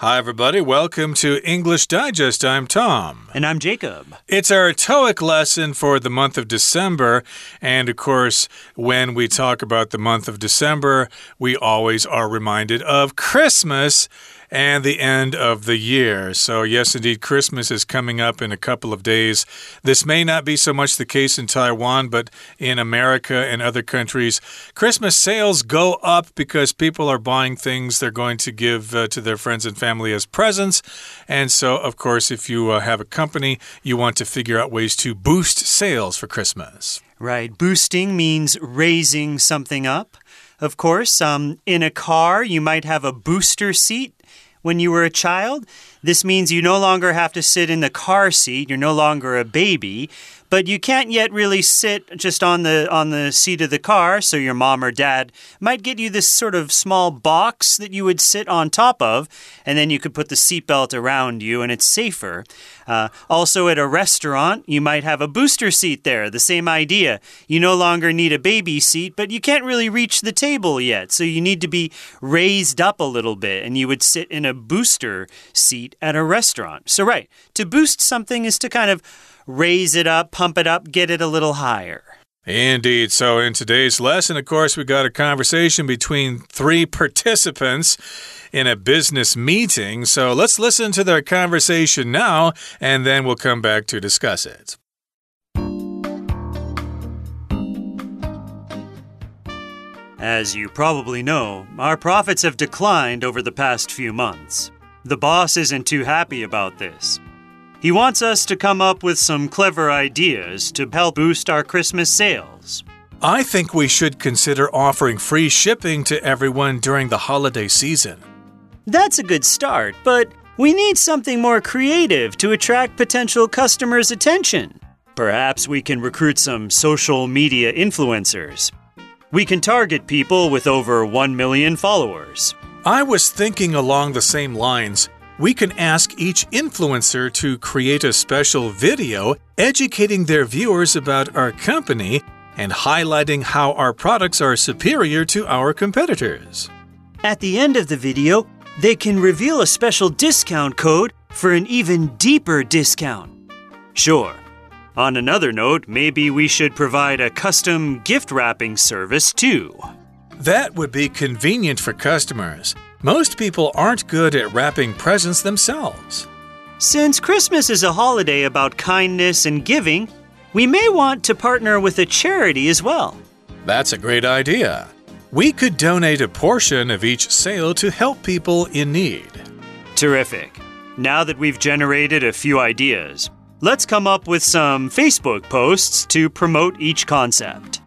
Hi, everybody. Welcome to English Digest. I'm Tom. And I'm Jacob. It's our TOEIC lesson for the month of December. And of course, when we talk about the month of December, we always are reminded of Christmas and the end of the year. So, yes, indeed, Christmas is coming up in a couple of days. This may not be so much the case in Taiwan, but in America and other countries, Christmas sales go up because people are buying things they're going to give uh, to their friends and family as presents. And so, of course, if you uh, have a company, you want to figure out ways to boost sales for Christmas. Right. Boosting means raising something up. Of course, um, in a car, you might have a booster seat when you were a child. This means you no longer have to sit in the car seat. You're no longer a baby but you can't yet really sit just on the on the seat of the car so your mom or dad might get you this sort of small box that you would sit on top of and then you could put the seatbelt around you and it's safer. Uh, also at a restaurant you might have a booster seat there the same idea. You no longer need a baby seat but you can't really reach the table yet so you need to be raised up a little bit and you would sit in a booster seat at a restaurant. So right to boost something is to kind of raise it up, pump it up, get it a little higher. Indeed. So, in today's lesson, of course, we got a conversation between three participants in a business meeting. So, let's listen to their conversation now, and then we'll come back to discuss it. As you probably know, our profits have declined over the past few months. The boss isn't too happy about this. He wants us to come up with some clever ideas to help boost our Christmas sales. I think we should consider offering free shipping to everyone during the holiday season. That's a good start, but we need something more creative to attract potential customers' attention. Perhaps we can recruit some social media influencers. We can target people with over 1 million followers. I was thinking along the same lines we can ask each influencer to create a special video educating their viewers about our company and highlighting how our products are superior to our competitors. At the end of the video, they can reveal a special discount code for an even deeper discount. Sure. On another note, maybe we should provide a custom gift wrapping service too. That would be convenient for customers. Most people aren't good at wrapping presents themselves. Since Christmas is a holiday about kindness and giving, we may want to partner with a charity as well. That's a great idea. We could donate a portion of each sale to help people in need. Terrific. Now that we've generated a few ideas, let's come up with some Facebook posts to promote each concept.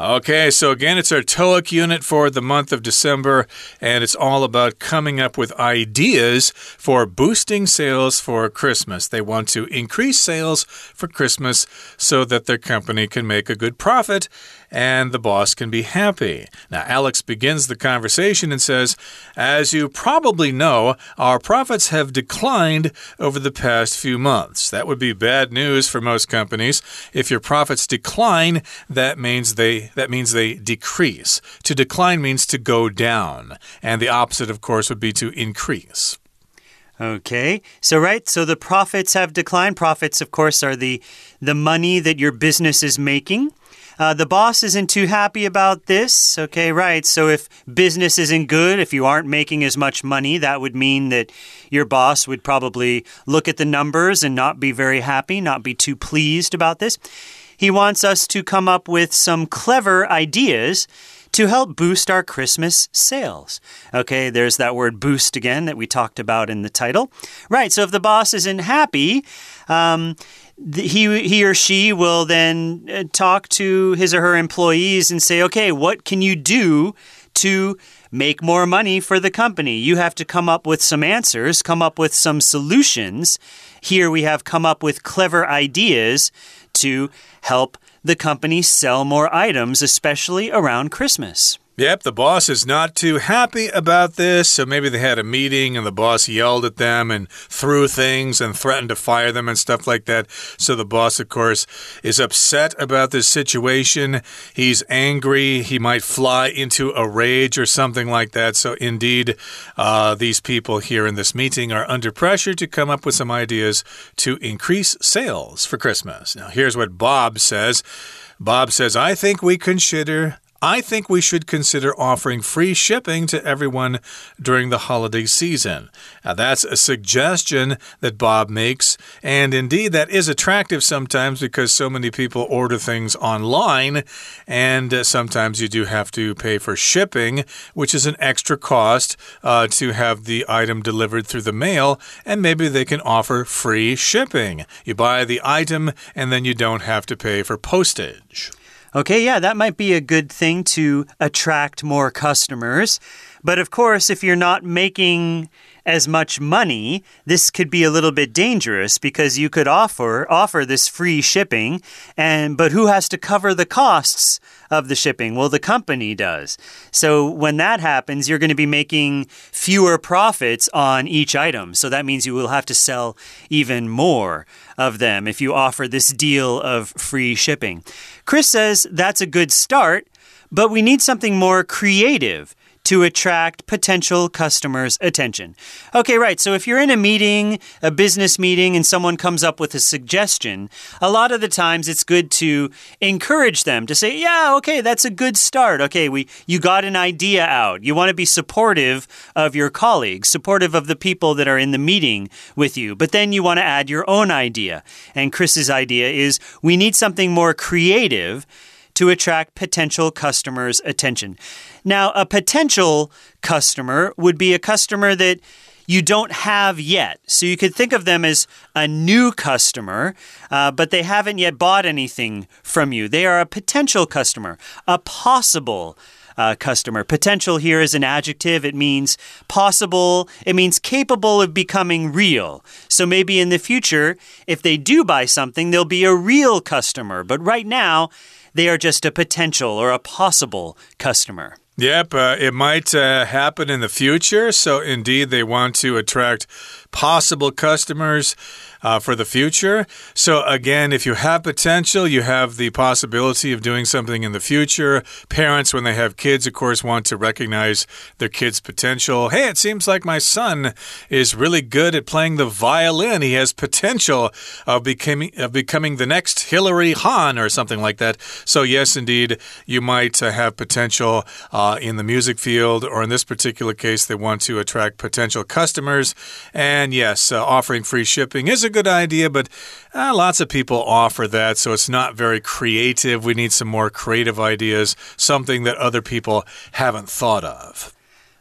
Okay, so again, it's our TOEIC unit for the month of December, and it's all about coming up with ideas for boosting sales for Christmas. They want to increase sales for Christmas so that their company can make a good profit and the boss can be happy. Now, Alex begins the conversation and says, As you probably know, our profits have declined over the past few months. That would be bad news for most companies. If your profits decline, that means they that means they decrease. To decline means to go down, and the opposite of course would be to increase. Okay. So right, so the profits have declined. Profits of course are the the money that your business is making. Uh, the boss isn't too happy about this. Okay, right. So if business isn't good, if you aren't making as much money, that would mean that your boss would probably look at the numbers and not be very happy, not be too pleased about this. He wants us to come up with some clever ideas to help boost our Christmas sales. Okay, there's that word boost again that we talked about in the title. Right, so if the boss isn't happy, um, he he or she will then uh, talk to his or her employees and say, "Okay, what can you do to make more money for the company? You have to come up with some answers, come up with some solutions." Here we have come up with clever ideas to help the company sell more items, especially around Christmas. Yep, the boss is not too happy about this. So maybe they had a meeting and the boss yelled at them and threw things and threatened to fire them and stuff like that. So the boss, of course, is upset about this situation. He's angry. He might fly into a rage or something like that. So, indeed, uh, these people here in this meeting are under pressure to come up with some ideas to increase sales for Christmas. Now, here's what Bob says. Bob says, I think we consider I think we should consider offering free shipping to everyone during the holiday season. Now, that's a suggestion that Bob makes, and indeed, that is attractive sometimes because so many people order things online, and uh, sometimes you do have to pay for shipping, which is an extra cost uh, to have the item delivered through the mail, and maybe they can offer free shipping. You buy the item, and then you don't have to pay for postage. Okay, yeah, that might be a good thing to attract more customers. But of course, if you're not making as much money, this could be a little bit dangerous because you could offer offer this free shipping and but who has to cover the costs of the shipping? Well, the company does. So when that happens, you're going to be making fewer profits on each item. So that means you will have to sell even more of them if you offer this deal of free shipping. Chris says that's a good start, but we need something more creative to attract potential customers' attention. Okay, right. So if you're in a meeting, a business meeting, and someone comes up with a suggestion, a lot of the times it's good to encourage them to say, "Yeah, okay, that's a good start. Okay, we you got an idea out. You want to be supportive of your colleagues, supportive of the people that are in the meeting with you, but then you want to add your own idea." And Chris's idea is we need something more creative to attract potential customers' attention. Now, a potential customer would be a customer that you don't have yet. So you could think of them as a new customer, uh, but they haven't yet bought anything from you. They are a potential customer, a possible uh, customer. Potential here is an adjective. It means possible, it means capable of becoming real. So maybe in the future, if they do buy something, they'll be a real customer. But right now, they are just a potential or a possible customer. Yep, uh, it might uh, happen in the future. So, indeed, they want to attract possible customers uh, for the future. So, again, if you have potential, you have the possibility of doing something in the future. Parents, when they have kids, of course, want to recognize their kids' potential. Hey, it seems like my son is really good at playing the violin. He has potential of becoming, of becoming the next Hilary Hahn or something like that. So, yes, indeed, you might uh, have potential uh, in the music field, or in this particular case, they want to attract potential customers. And yes, uh, offering free shipping is a good idea, but uh, lots of people offer that, so it's not very creative. We need some more creative ideas, something that other people haven't thought of.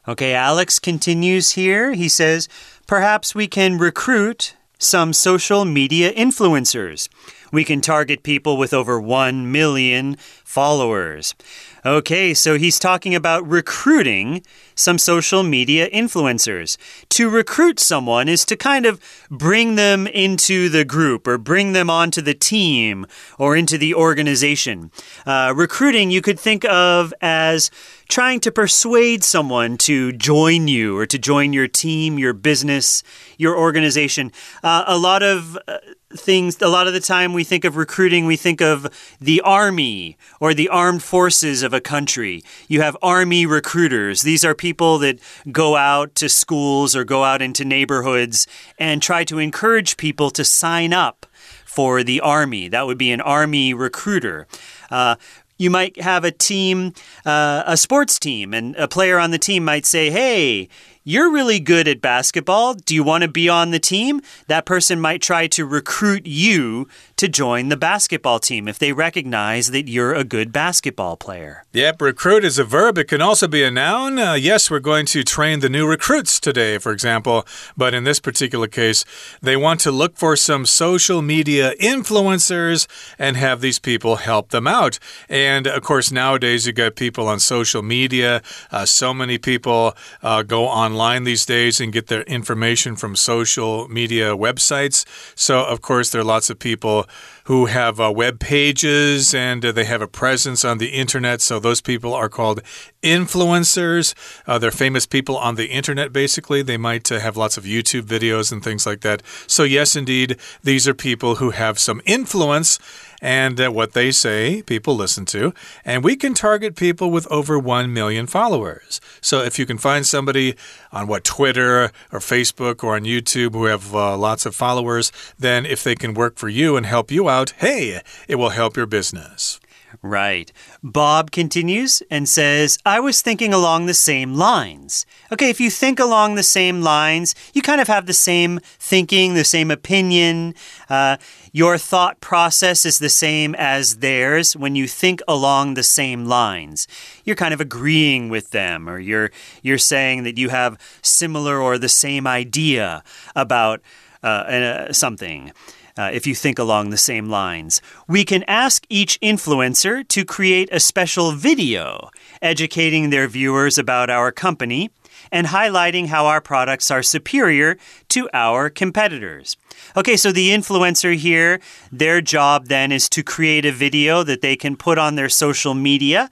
Okay, Alex continues here. He says, perhaps we can recruit some social media influencers. We can target people with over 1 million followers. Okay, so he's talking about recruiting some social media influencers. To recruit someone is to kind of bring them into the group or bring them onto the team or into the organization. Uh, recruiting you could think of as trying to persuade someone to join you or to join your team, your business, your organization. Uh, a lot of uh, things, a lot of the time we think of recruiting, we think of the army or the armed forces of a country. You have army recruiters. These are people that go out to schools or go out into neighborhoods and try to encourage people to sign up for the army. That would be an army recruiter. Uh, you might have a team, uh, a sports team, and a player on the team might say, Hey, you're really good at basketball. Do you want to be on the team? That person might try to recruit you to join the basketball team if they recognize that you're a good basketball player. Yep, recruit is a verb. It can also be a noun. Uh, yes, we're going to train the new recruits today, for example. But in this particular case, they want to look for some social media influencers and have these people help them out. And of course, nowadays you got people on social media. Uh, so many people uh, go online these days and get their information from social media websites. So, of course, there are lots of people who have uh, web pages and uh, they have a presence on the internet. So those people are called influencers. Uh, they're famous people on the internet, basically. They might uh, have lots of YouTube videos and things like that. So, yes, indeed, these are people who have some influence and uh, what they say, people listen to. And we can target people with over 1 million followers. So if you can find somebody on what Twitter or Facebook or on YouTube who have uh, lots of followers, then if they can work for you and help you out, hey, it will help your business. Right. Bob continues and says, I was thinking along the same lines. Okay, if you think along the same lines, you kind of have the same thinking, the same opinion. Uh, your thought process is the same as theirs when you think along the same lines. You're kind of agreeing with them, or you're, you're saying that you have similar or the same idea about uh, uh, something uh, if you think along the same lines. We can ask each influencer to create a special video educating their viewers about our company and highlighting how our products are superior to our competitors. Okay, so the influencer here, their job then is to create a video that they can put on their social media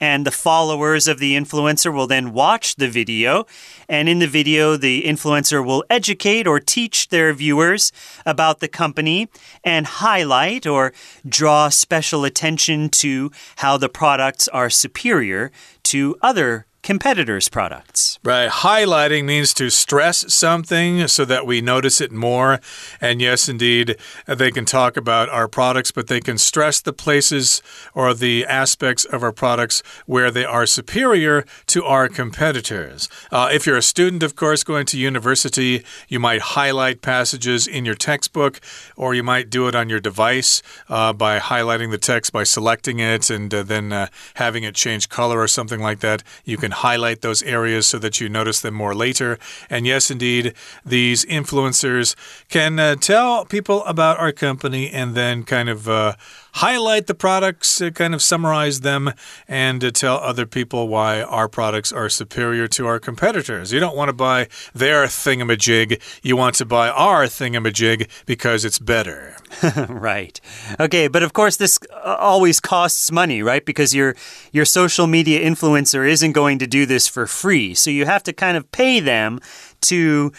and the followers of the influencer will then watch the video. And in the video, the influencer will educate or teach their viewers about the company and highlight or draw special attention to how the products are superior to other competitors' products. Right. Highlighting means to stress something so that we notice it more. And yes, indeed, they can talk about our products, but they can stress the places or the aspects of our products where they are superior to our competitors. Uh, if you're a student, of course, going to university, you might highlight passages in your textbook, or you might do it on your device uh, by highlighting the text by selecting it and uh, then uh, having it change color or something like that. You can highlight those areas so that you notice them more later. And yes, indeed, these influencers can uh, tell people about our company and then kind of uh, highlight the products, uh, kind of summarize them, and to tell other people why our products are superior to our competitors. You don't want to buy their thingamajig, you want to buy our thingamajig because it's better. right. Okay, but of course this uh, always costs money, right? Because your your social media influencer isn't going to do this for free. So you have to kind of pay them to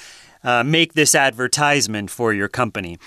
uh, make this advertisement for your company.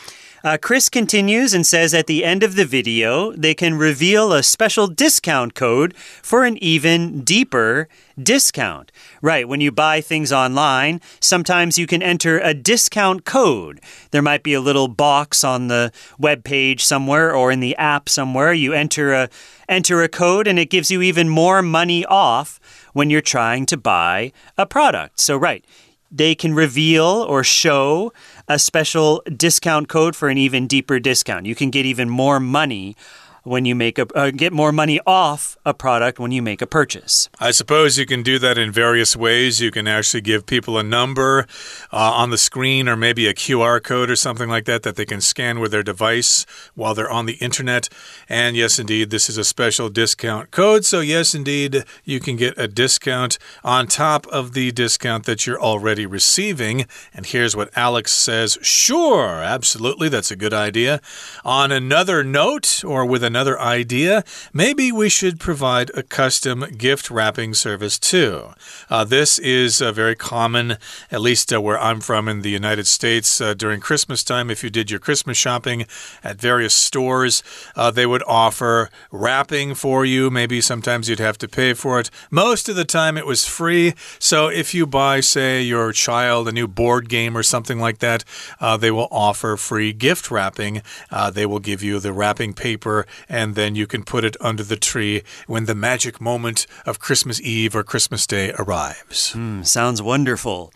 Uh, Chris continues and says at the end of the video, they can reveal a special discount code for an even deeper discount. Right, when you buy things online, sometimes you can enter a discount code. There might be a little box on the web page somewhere or in the app somewhere. You enter a enter a code and it gives you even more money off when you're trying to buy a product. So right, they can reveal or show a special discount code for an even deeper discount. You can get even more money when you make a uh, get more money off a product when you make a purchase. I suppose you can do that in various ways. You can actually give people a number uh, on the screen or maybe a QR code or something like that that they can scan with their device while they're on the internet. And yes, indeed, this is a special discount code. So, yes, indeed, you can get a discount on top of the discount that you're already receiving. And here's what Alex says Sure, absolutely, that's a good idea. On another note, or with another another idea. Maybe we should provide a custom gift wrapping service too. Uh, this is uh, very common, at least uh, where I'm from in the United States. Uh, during Christmas time, if you did your Christmas shopping at various stores, uh, they would offer wrapping for you. Maybe sometimes you'd have to pay for it. Most of the time, it was free. So if you buy, say, your child a new board game or something like that, uh, they will offer free gift wrapping. they will give you the wrapping paper and then you can put it under the tree when the magic moment of Christmas Eve or Christmas Day arrives. Mm, sounds wonderful.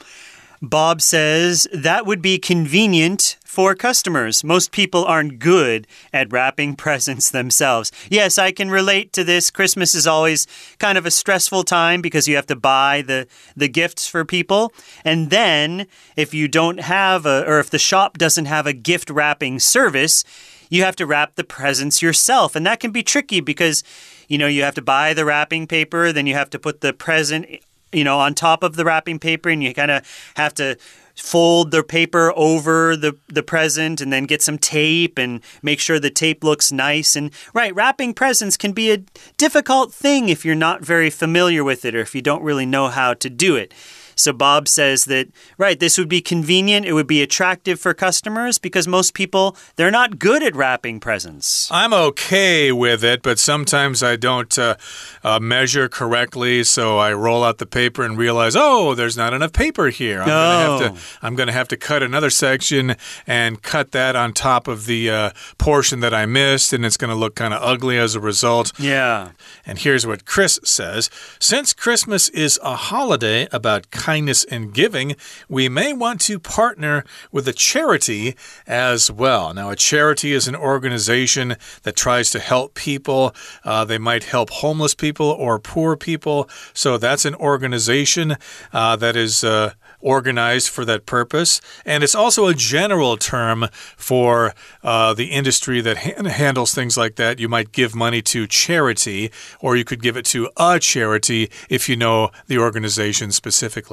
Bob says that would be convenient for customers. Most people aren't good at wrapping presents themselves. Yes, I can relate to this. Christmas is always kind of a stressful time because you have to buy the, the gifts for people. And then, if you don't have a, or if the shop doesn't have a gift wrapping service, you have to wrap the presents yourself. And that can be tricky because, you know, you have to buy the wrapping paper, then you have to put the present you know, on top of the wrapping paper, and you kind of have to fold the paper over the, the present and then get some tape and make sure the tape looks nice. And right, wrapping presents can be a difficult thing if you're not very familiar with it or if you don't really know how to do it. So Bob says that, right, this would be convenient. It would be attractive for customers because most people, they're not good at wrapping presents. I'm okay with it, but sometimes I don't uh, uh, measure correctly. So I roll out the paper and realize, oh, there's not enough paper here. I'm no. going to I'm going to have to cut another section and cut that on top of the uh, portion that I missed, and it's going to look kind of ugly as a result. Yeah. And here's what Chris says Since Christmas is a holiday about kindness and giving, we may want to partner with a charity as well. Now, a charity is an organization that tries to help people. Uh, they might help homeless people or poor people. So that's an organization uh, that is. Uh, organized for that purpose. And it's also a general term for uh, the industry that ha handles things like that. You might give money to charity, or you could give it to a charity if you know the organization specifically.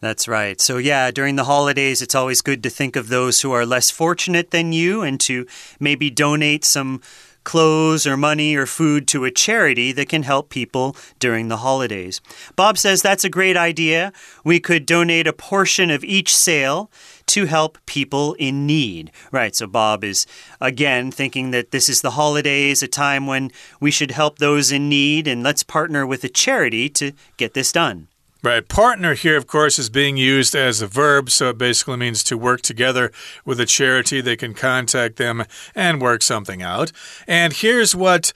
That's right. So, yeah, during the holidays, it's always good to think of those who are less fortunate than you and to maybe donate some clothes or money or food to a charity that can help people during the holidays. Bob says that's a great idea. We could donate a portion of each sale to help people in need. Right, so Bob is again thinking that this is the holidays, a time when we should help those in need, and let's partner with a charity to get this done. Right. Partner here, of course, is being used as a verb, so it basically means to work together with a charity. They can contact them and work something out. And here's what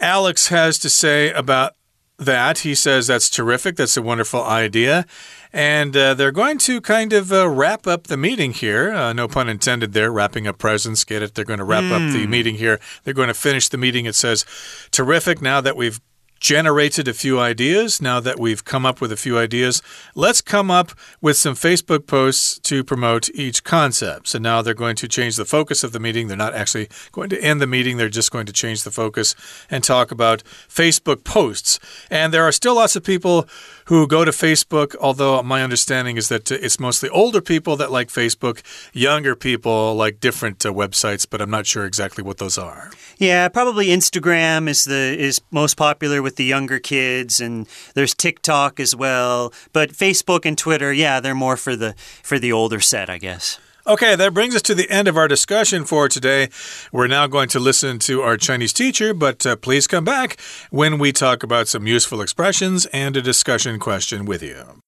Alex has to say about that. He says that's terrific. That's a wonderful idea. And uh, they're going to kind of uh, wrap up the meeting here. Uh, no pun intended there, wrapping up presents. Get it? They're going to wrap mm. up the hmm. meeting here. They're going to finish the meeting. It says, terrific. Now that we've generated a few ideas. Now that we've come up with a few ideas, let's come up with some Facebook posts to promote each concept. So now they're going to change the focus of the meeting. They're not actually going to end the meeting, they're just going to change the focus and talk about Facebook posts. And there are still lots of people who go to Facebook, although my understanding is that it's mostly older people that like Facebook, younger people like different uh, websites, but I'm not sure exactly what those are. Yeah, probably Instagram is the is most popular with the younger kids and there's TikTok as well, but Facebook and Twitter, yeah, they're more for the for the older set, I guess. Okay, that brings us to the end of our discussion for today. We're now going to listen to our Chinese teacher, but uh, please come back when we talk about some useful expressions and a discussion question with you.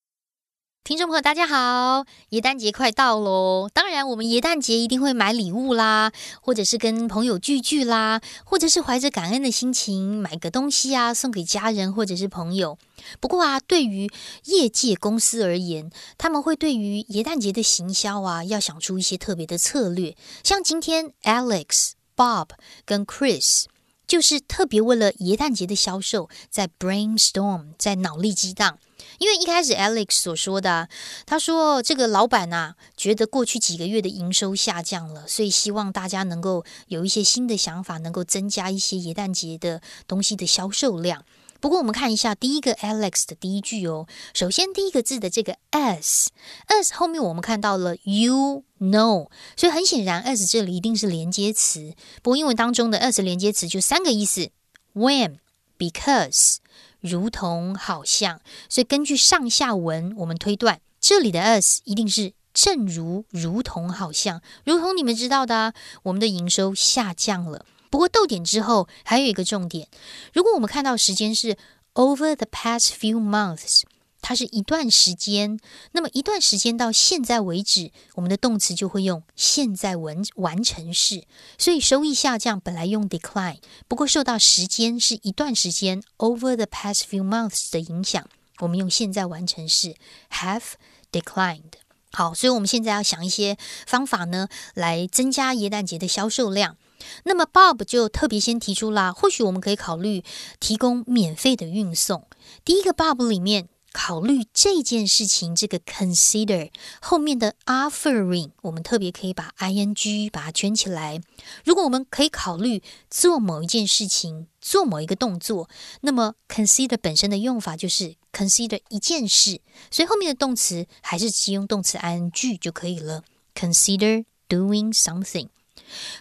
听众朋友，大家好！耶诞节快到喽，当然，我们耶诞节一定会买礼物啦，或者是跟朋友聚聚啦，或者是怀着感恩的心情买个东西啊，送给家人或者是朋友。不过啊，对于业界公司而言，他们会对于耶诞节的行销啊，要想出一些特别的策略。像今天，Alex、Bob 跟 Chris 就是特别为了耶诞节的销售，在 brainstorm，在脑力激荡。因为一开始 Alex 所说的，他说这个老板呐，觉得过去几个月的营收下降了，所以希望大家能够有一些新的想法，能够增加一些耶诞节的东西的销售量。不过我们看一下第一个 Alex 的第一句哦，首先第一个字的这个 s s 后面我们看到了 you know，所以很显然 s 这里一定是连接词。不过英文当中的 s 连接词就三个意思：when，because。如同好像，所以根据上下文，我们推断这里的 s 一定是正如如同好像，如同你们知道的，我们的营收下降了。不过逗点之后还有一个重点，如果我们看到时间是 over the past few months。它是一段时间，那么一段时间到现在为止，我们的动词就会用现在完完成式。所以收益下降本来用 decline，不过受到时间是一段时间 over the past few months 的影响，我们用现在完成式 have declined。好，所以我们现在要想一些方法呢，来增加耶诞节的销售量。那么 Bob 就特别先提出啦，或许我们可以考虑提供免费的运送。第一个 Bob 里面。考虑这件事情，这个 consider 后面的 offering，我们特别可以把 ing 把它圈起来。如果我们可以考虑做某一件事情，做某一个动作，那么 consider 本身的用法就是 consider 一件事，所以后面的动词还是直接用动词 ing 就可以了。consider doing something。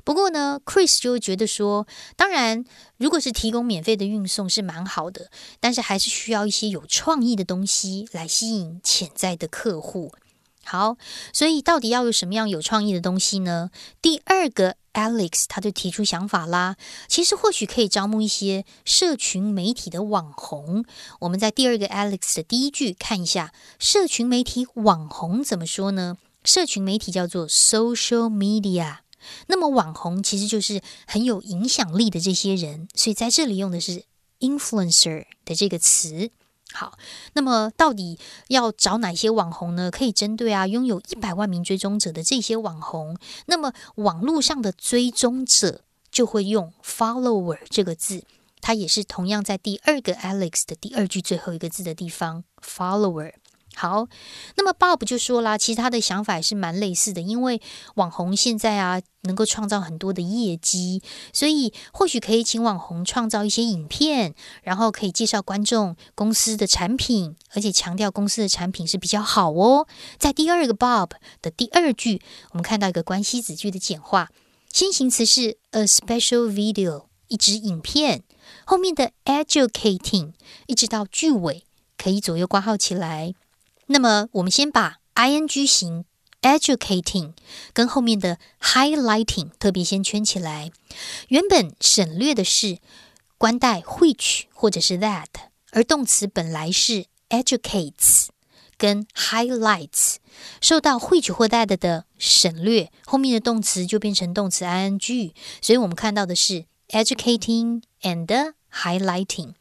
不过呢，Chris 就会觉得说，当然，如果是提供免费的运送是蛮好的，但是还是需要一些有创意的东西来吸引潜在的客户。好，所以到底要有什么样有创意的东西呢？第二个 Alex 他就提出想法啦，其实或许可以招募一些社群媒体的网红。我们在第二个 Alex 的第一句看一下，社群媒体网红怎么说呢？社群媒体叫做 social media。那么网红其实就是很有影响力的这些人，所以在这里用的是 influencer 的这个词。好，那么到底要找哪些网红呢？可以针对啊，拥有一百万名追踪者的这些网红。那么网络上的追踪者就会用 follower 这个字，它也是同样在第二个 Alex 的第二句最后一个字的地方 follower。好，那么 Bob 就说啦，其实他的想法也是蛮类似的，因为网红现在啊能够创造很多的业绩，所以或许可以请网红创造一些影片，然后可以介绍观众公司的产品，而且强调公司的产品是比较好哦。在第二个 Bob 的第二句，我们看到一个关系子句的简化，先行词是 a special video，一支影片，后面的 educating 一直到句尾可以左右挂号起来。那么，我们先把 ing 型 educating 跟后面的 highlighting 特别先圈起来。原本省略的是关带 which 或者是 that，而动词本来是 educates 跟 highlights，受到 which 或 that 的省略，后面的动词就变成动词 ing，所以我们看到的是 educating and highlighting。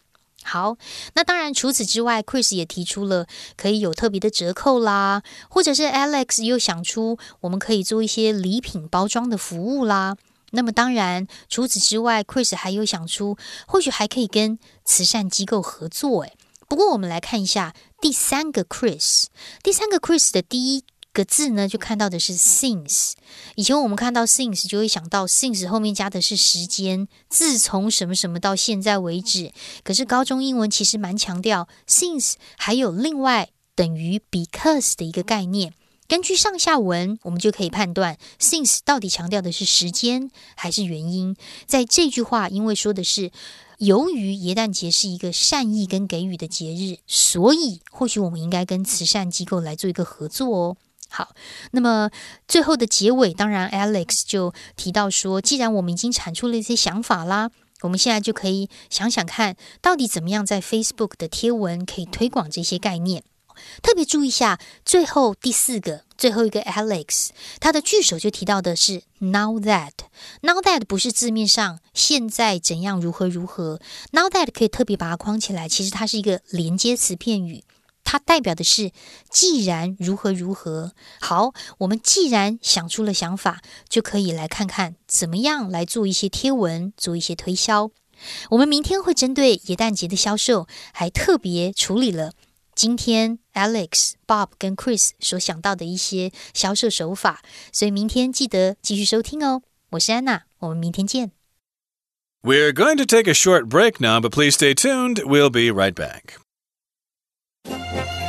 好，那当然，除此之外，Chris 也提出了可以有特别的折扣啦，或者是 Alex 又想出我们可以做一些礼品包装的服务啦。那么当然，除此之外，Chris 还有想出或许还可以跟慈善机构合作。诶，不过我们来看一下第三个 Chris，第三个 Chris 的第一。个字呢，就看到的是 since。以前我们看到 since 就会想到 since 后面加的是时间，自从什么什么到现在为止。可是高中英文其实蛮强调 since 还有另外等于 because 的一个概念。根据上下文，我们就可以判断 since 到底强调的是时间还是原因。在这句话，因为说的是由于耶诞节是一个善意跟给予的节日，所以或许我们应该跟慈善机构来做一个合作哦。好，那么最后的结尾，当然 Alex 就提到说，既然我们已经产出了一些想法啦，我们现在就可以想想看，到底怎么样在 Facebook 的贴文可以推广这些概念。特别注意一下，最后第四个最后一个 Alex，他的句首就提到的是 Now that，Now that 不是字面上现在怎样如何如何，Now that 可以特别把它框起来，其实它是一个连接词片语。它代表的是，既然如何如何好，我们既然想出了想法，就可以来看看怎么样来做一些贴文，做一些推销。我们明天会针对耶诞节的销售，还特别处理了今天 Alex、Bob 跟 Chris 所想到的一些销售手法，所以明天记得继续收听哦。我是安娜，我们明天见。We're going to take a short break now, but please stay tuned. We'll be right back. Thank you.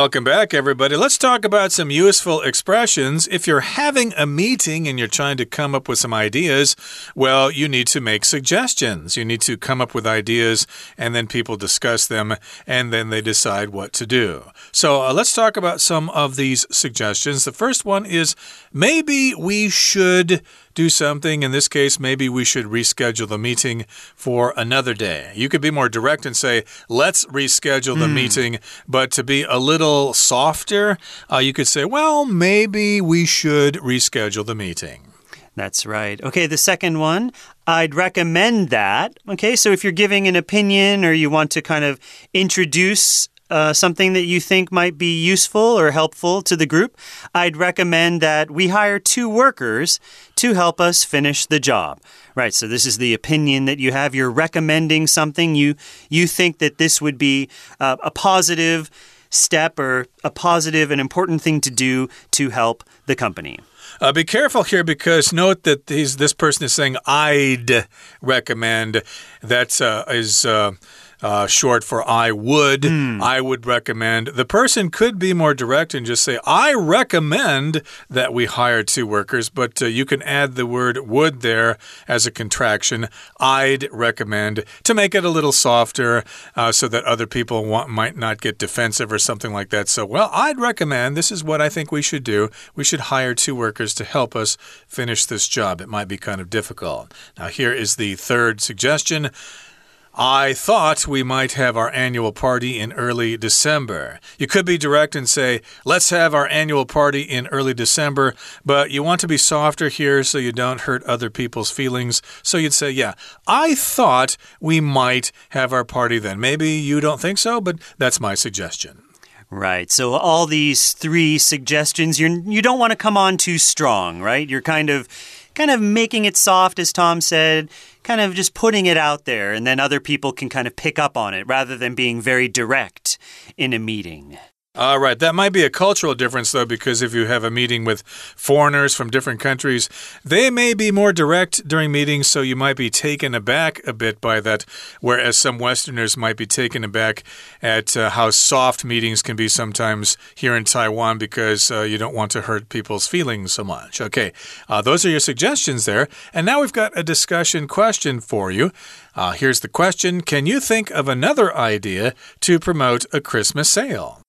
Welcome back, everybody. Let's talk about some useful expressions. If you're having a meeting and you're trying to come up with some ideas, well, you need to make suggestions. You need to come up with ideas, and then people discuss them, and then they decide what to do. So uh, let's talk about some of these suggestions. The first one is maybe we should do something. In this case, maybe we should reschedule the meeting for another day. You could be more direct and say, let's reschedule the mm. meeting. But to be a little softer, uh, you could say, well, maybe we should reschedule the meeting. That's right. Okay, the second one I'd recommend that. Okay, so if you're giving an opinion or you want to kind of introduce uh, something that you think might be useful or helpful to the group, I'd recommend that we hire two workers to help us finish the job. Right, so this is the opinion that you have. You're recommending something. You you think that this would be uh, a positive step or a positive and important thing to do to help the company. Uh, be careful here because note that this person is saying I'd recommend. That uh, is. Uh, uh, short for I would. Hmm. I would recommend. The person could be more direct and just say, I recommend that we hire two workers, but uh, you can add the word would there as a contraction. I'd recommend to make it a little softer uh, so that other people want, might not get defensive or something like that. So, well, I'd recommend this is what I think we should do. We should hire two workers to help us finish this job. It might be kind of difficult. Now, here is the third suggestion. I thought we might have our annual party in early December. You could be direct and say, let's have our annual party in early December, but you want to be softer here so you don't hurt other people's feelings. So you'd say, yeah, I thought we might have our party then. Maybe you don't think so, but that's my suggestion. Right. So all these three suggestions, you you don't want to come on too strong, right? You're kind of kind of making it soft as Tom said, kind of just putting it out there and then other people can kind of pick up on it rather than being very direct in a meeting. All right, that might be a cultural difference, though, because if you have a meeting with foreigners from different countries, they may be more direct during meetings, so you might be taken aback a bit by that, whereas some Westerners might be taken aback at uh, how soft meetings can be sometimes here in Taiwan because uh, you don't want to hurt people's feelings so much. Okay, uh, those are your suggestions there. And now we've got a discussion question for you. Uh, here's the question Can you think of another idea to promote a Christmas sale?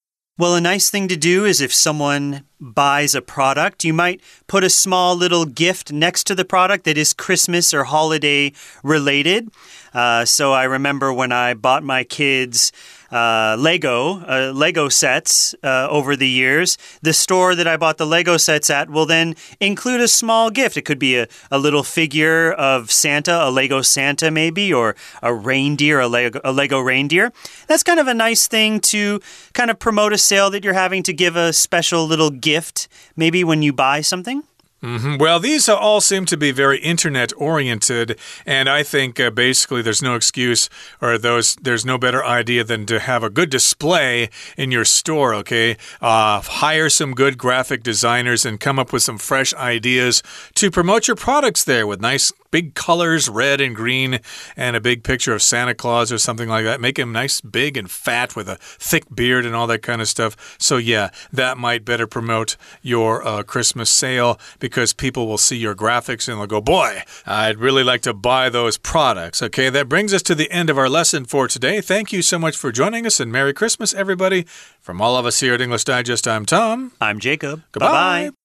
Well, a nice thing to do is if someone buys a product, you might put a small little gift next to the product that is Christmas or holiday related. Uh, so I remember when I bought my kids uh, Lego uh, Lego sets uh, over the years. The store that I bought the Lego sets at will then include a small gift. It could be a, a little figure of Santa, a Lego Santa maybe, or a reindeer, a Lego, a Lego reindeer. That's kind of a nice thing to kind of promote a sale that you're having to give a special little gift, maybe when you buy something. Mm -hmm. Well, these all seem to be very internet oriented, and I think uh, basically there's no excuse or those there's no better idea than to have a good display in your store. Okay, uh, hire some good graphic designers and come up with some fresh ideas to promote your products there with nice big colors, red and green, and a big picture of Santa Claus or something like that. Make him nice, big, and fat with a thick beard and all that kind of stuff. So, yeah, that might better promote your uh, Christmas sale because people will see your graphics and they'll go, Boy, I'd really like to buy those products. Okay, that brings us to the end of our lesson for today. Thank you so much for joining us and Merry Christmas, everybody. From all of us here at English Digest, I'm Tom. I'm Jacob. Goodbye. Bye bye.